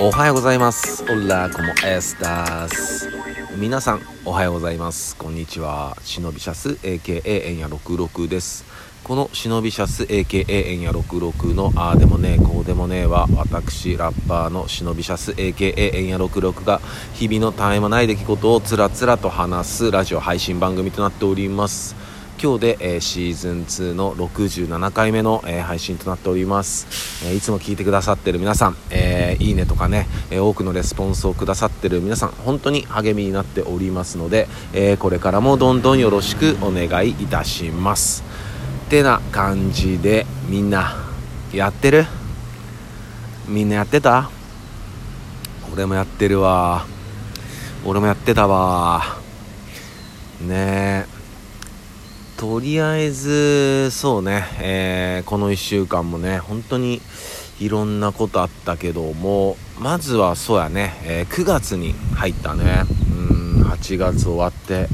おはようございます。オラコモエスタス皆さんおはようございます。こんにちは。シノビシャス AKA エンヤ66です。このシノビシャス AKA エンヤ66のあーでもねえこうでもねえは私ラッパーのシノビシャス AKA エンヤ66が日々の絶え間ない出来事をつらつらと話すラジオ配信番組となっております。今日で、えーシーズン2の67回目の、えー配信となっております、えーいつも聞いてくださってる皆さん、えーいいねとかね、え多くのレスポンスをくださってる皆さん本当に励みになっておりますので、えこれからもどんどんよろしくお願いいたします。てな感じでみんなやってる？みんなやってた？俺もやってるわ。俺もやってたわ。ねえ。とりあえずそうね、えーこの1週間もね本当にいろんなことあったけどもまずはそうやね、えー9月に入ったね。うん8月終わって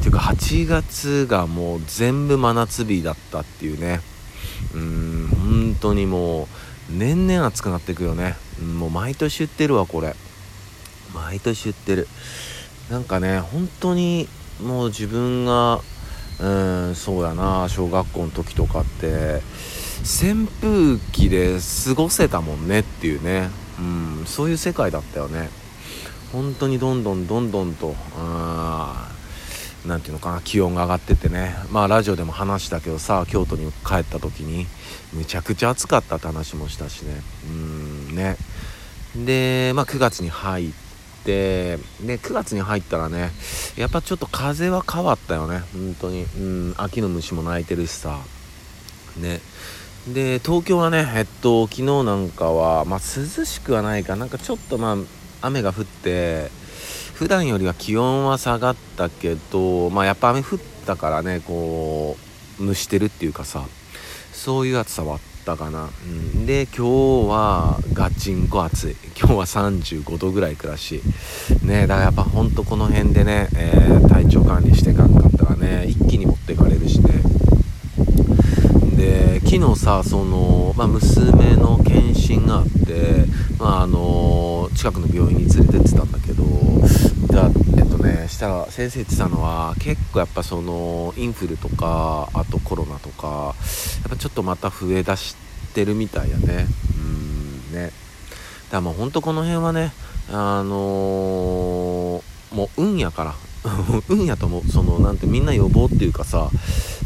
ていうか8月がもう全部真夏日だったっていうね。うん本当にもう年々暑くなっていくよね、もう毎年言ってるわこれ。毎年言ってる。なんかね本当にもう自分がうんそうやな小学校の時とかって。扇風機で過ごせたもんねっていうね、うん、そういう世界だったよね。本当にどんどんどんどんとあーなんていうのかな気温が上がっててね。まあラジオでも話したけどさ京都に帰った時にむちゃくちゃ暑かったって話もしたしね。うんね。でまあ9月に入ってで9月に入ったらねやっぱちょっと風は変わったよね。本当に。うん秋の虫も鳴いてるしさ。ね。で東京はねえっと昨日なんかはまあ涼しくはないかなんかちょっとまあ雨が降って普段よりは気温は下がったけどまあやっぱ雨降ったからねこう蒸してるっていうかさ。そういう暑さはあったかな、うん、で今日はガチンコ暑い。今日は35度ぐらいいくらし。いねだからやっぱほんとこの辺でね、えー体調管理していかんかったらね一気に持ってかれるしね。で昨日さその、まあ、娘の検診があって、まあ、あの近くの病院に連れてってたんだけどじゃあえっとねした先生言ってたのは結構やっぱそのインフルとかあとコロナとかやっぱちょっとまた増えだしてるみたいやね。うんね。だからもうほんとこの辺はねあのーもう運やから。運やと思う。そのなんてみんな予防っていうかさ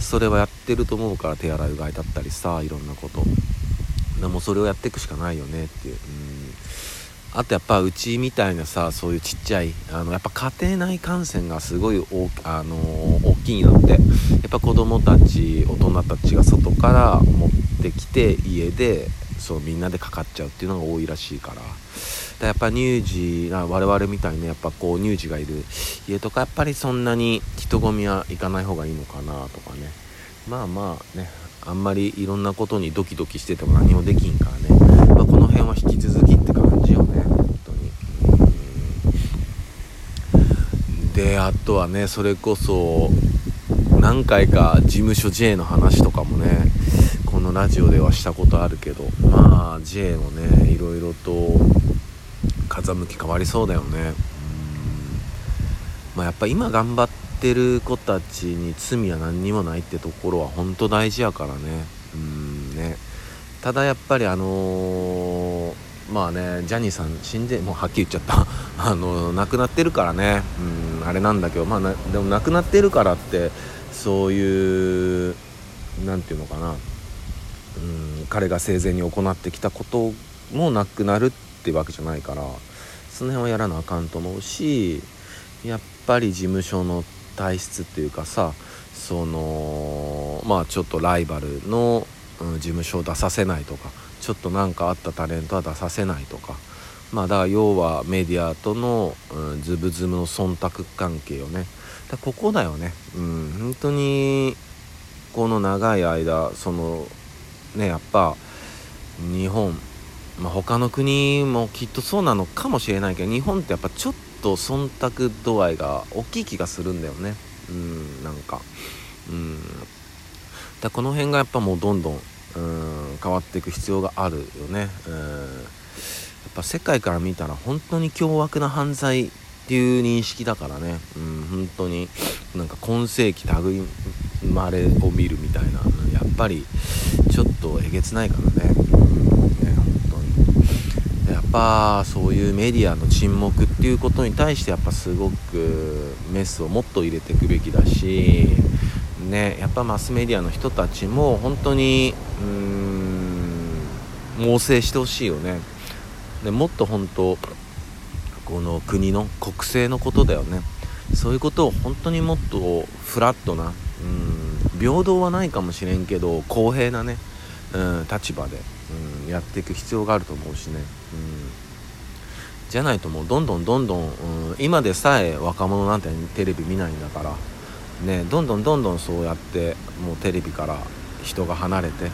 それはやってると思うから手洗いうがいだったりさいろんなこと。でもそれをやっていくしかないよねっていう、うん、あとやっぱうちみたいなさそういうちっちゃいあのやっぱ家庭内感染がすごい大,、あのー大きいのってやっぱ子供たち大人たちが外から持ってきて家でそうみんなでかかっちゃうっていうのが多いらしいから。だやっぱ乳児な我々みたいにやっぱこう乳児がいる家とかやっぱりそんなに人混みは行かない方がいいのかなとかね。まあまあねあんまりいろんなことにドキドキしてても何もできんからね、まあ、この辺は引き続きって感じよね本当にうんであとはねそれこそ何回か事務所 J の話とかもねこのラジオではしたことあるけどまあ J もねいろいろと風向き変わりそうだよね。うん。まあやっぱ今頑張ってる子たちに罪は何にもないってところは本当大事やからね。うんね。ただやっぱりあのーまあねジャニーさん死んでもうはっきり言っちゃった。あの亡くなってるからね。うん。あれなんだけどまあなでも亡くなってるからってそういうなんていうのかな。うん彼が生前に行ってきたこともなくなるってわけじゃないからその辺はやらなあかんと思うしやっぱり事務所の体質っていうかさそのまあちょっとライバルの、うん事務所を出させないとかちょっと何かあったタレントは出させないとかまあだから要はメディアとの、うん、ズブズブの忖度関係よね。だここだよね。うん本当にこの長い間そのねやっぱ日本まあ、他の国もきっとそうなのかもしれないけど日本ってやっぱちょっと忖度度合いが大きい気がするんだよね。うんなんか。うん。だこの辺がやっぱもうどんどんうん変わっていく必要があるよね。うん。ぱ世界から見たら本当に凶悪な犯罪っていう認識だからね、うん、本当に。なんか今世紀類まれを見るみたいな。やっぱりちょっとえげつないからね,、うん、ね本当に。やっぱそういうメディアの沈黙っていうことに対してやっぱすごくメスをもっと入れていくべきだしねやっぱマスメディアの人たちも本当にうーん猛省してほしいよね。でもっと本当この国の国政のことだよね。そういうことを本当にもっとフラットな、うん、平等はないかもしれんけど公平なね、うん、立場で、うん、やっていく必要があると思うしね、うん、じゃないともうどんどんどんどん、うん、今でさえ若者なんてテレビ見ないんだからねどんどんどんどんそうやってもうテレビから人が離れて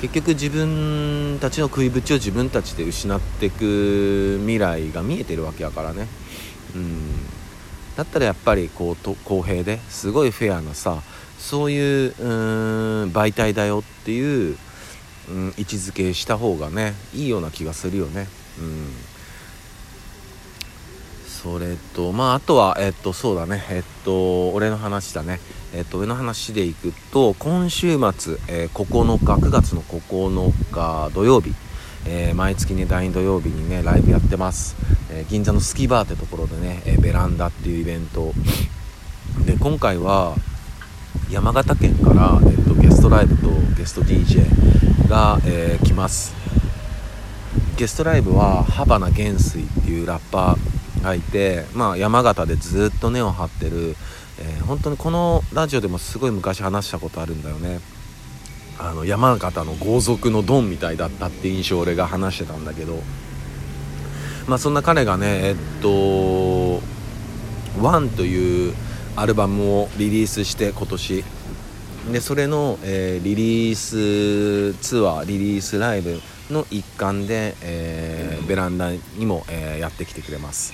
結局自分たちの食いぶちを自分たちで失っていく未来が見えてるわけやからね。うん。だったらやっぱりこうと公平ですごいフェアなさそういううん媒体だよっていう、うん、位置づけした方がねいいような気がするよね。うん。それとまああとはえっとそうだね。えっと俺の話だね。えっと、上の話でいくと今週末、えー、9日9月の9日土曜日、えー、毎月ね第2土曜日にねライブやってます、えー、銀座のスキーバーってところでね、えベランダっていうイベント。で今回は山形県から、えっと、ゲストライブとゲスト DJ が、え来ます。ゲストライブはハバナ元帥っていうラッパーがいて、まあ、山形でずっと根を張ってるえー、本当にこのラジオでもすごい昔話したことあるんだよね。あの山形の豪族のドンみたいだったって印象俺が話してたんだけど。まあそんな彼がねえっと「ワンというアルバムをリリースして今年。でそれの、えー、リリースツアーリリースライブの一環で、えー、ベランダにも、えー、やってきてくれます。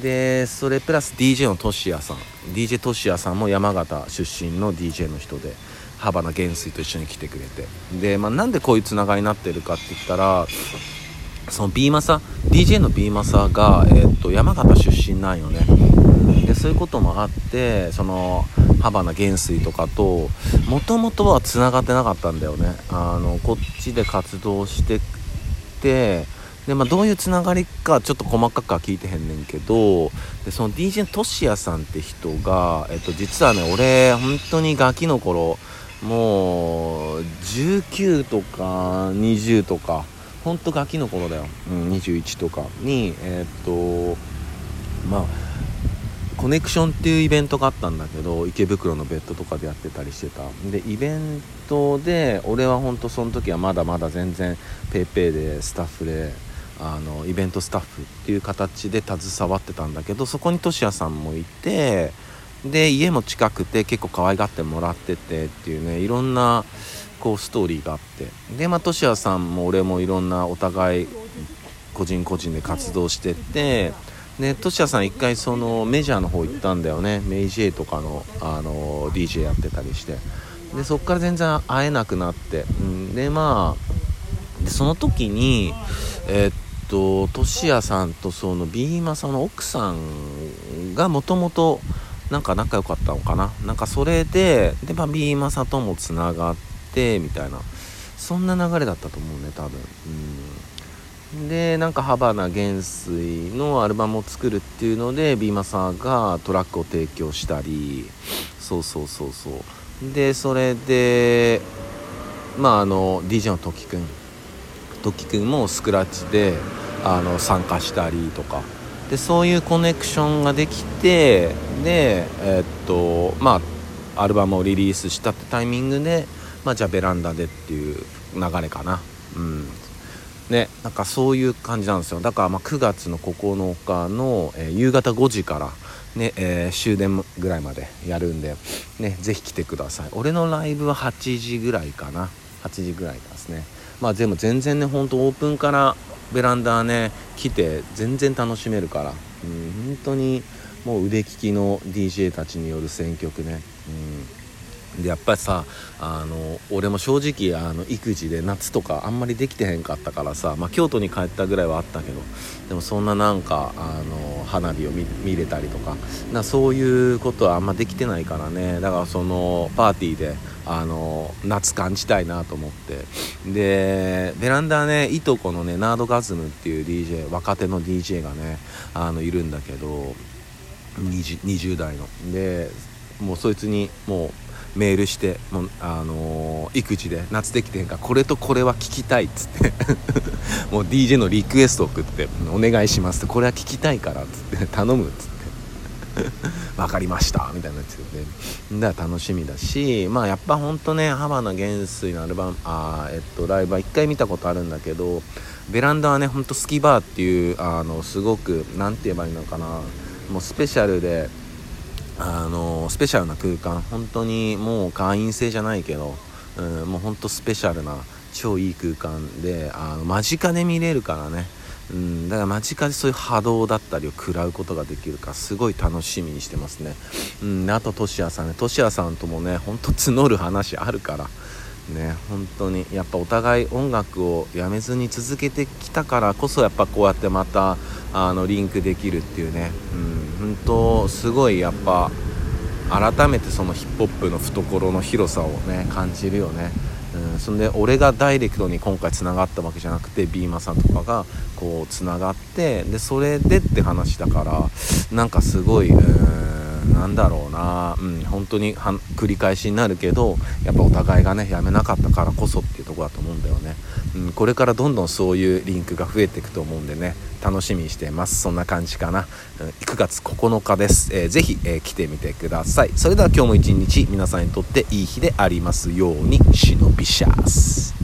でそれプラス DJ のトシヤさん。DJ トシヤさんも山形出身の DJ の人で幅名元帥と一緒に来てくれて。で、まあ、なんでこういうつながりになってるかって言ったらその B マサ DJ の B マサが、えー、っと山形出身なんよね。でそういうこともあってその幅名元帥とかともともとはつながってなかったんだよね。あのこっちで活動しててで、まあ、どういうつながりかちょっと細かくは聞いてへんねんけどでその DJ トシヤさんって人が、えっと、実はね俺本当にガキの頃もう19とか20とかほんとガキの頃だよ、うん、21とかにえっとまあコネクションっていうイベントがあったんだけど池袋のベッドとかでやってたりしてた。でイベントで俺は本当その時はまだまだ全然 PayPay でスタッフであのイベントスタッフっていう形で携わってたんだけどそこにとしやさんもいてで家も近くて結構可愛がってもらっててっていうねいろんなこうストーリーがあって。でまあとしやさんも俺もいろんなお互い個人個人で活動しててでトシヤさん一回そのメジャーの方行ったんだよね。メイジェイとかのあの DJ やってたりして。でそっから全然会えなくなって、うん、でまあでその時にえー、っととしやさんとそのビーマさんの奥さんがもともとなんか仲良かったのかな？なんかそれでで、まあ、ビーマサともつながってみたいな。そんな流れだったと思うね多分。うん。でなんかハバナ元帥のアルバムを作るっていうのでビーマサがトラックを提供したり。そうそうそうそう。でそれでまああの DJ の時くん時くんもスクラッチであの参加したりとか。でそういうコネクションができてでえー、っとまあアルバムをリリースしたってタイミングで、まあ、じゃあベランダでっていう流れかな。うん。ねなんかそういう感じなんですよ。だからま9月の9日の、えー、夕方5時からねえー、終電ぐらいまでやるんで、ね、ぜひ来てください。俺のライブは8時ぐらいかな。8時ぐらいですね。まあでも全然ねほんとオープンからベランダね来て全然楽しめるから、うん、本当にもう腕利きの DJ たちによる選曲ね、うん、でやっぱりさあの俺も正直あの育児で夏とかあんまりできてへんかったからさ、まあ、京都に帰ったぐらいはあったけどでもそんななんかあの花火を見れたりとかなそういうことはあんまできてないからね。だからそのパーティーであの夏感じたいなと思って。でベランダねいとこのねナードガズムっていう DJ 若手の DJ がねあのいるんだけど 20, 20代の。でもうそいつにもうメールしてもう、あのー、育児で夏できてへんかこれとこれは聞きたいっつって。もう DJ のリクエスト送って「お願いします」ってこれは聞きたいからっつって頼むっつって。分かりましたみたいになっててだから楽しみだしまあやっぱほんとね浜名元帥のアルバムあえっとライブは1回見たことあるんだけどベランダはねほんとスキバーっていうあのすごく何て言えばいいのかな。もうスペシャルであのスペシャルな空間本当にもう会員制じゃないけど、うん、もう本当スペシャルな超いい空間であの間近で見れるからね、うん、だから間近でそういう波動だったりを食らうことができるかすごい楽しみにしてますね、うん、あとトシヤさんね。トシヤさんともねほんと募る話あるから。ね本当にやっぱお互い音楽をやめずに続けてきたからこそやっぱこうやってまたあのリンクできるっていうね、うん、本当すごいやっぱ改めてそのヒップホップの懐の広さをね感じるよね。うん、そんで俺がダイレクトに今回つながったわけじゃなくてビーマさんとかがこうつながってでそれでって話だからなんかすごいうんんなんだろうな、うん、本当に繰り返しになるけどやっぱお互いがねやめなかったからこそっていうとこだと思うんだよね、うん、これからどんどんそういうリンクが増えていくと思うんでね楽しみにしてます。そんな感じかな、うん、9月9日です、えー、ぜひ、えー、来てみてください。それでは今日も一日皆さんにとっていい日でありますように忍びシャース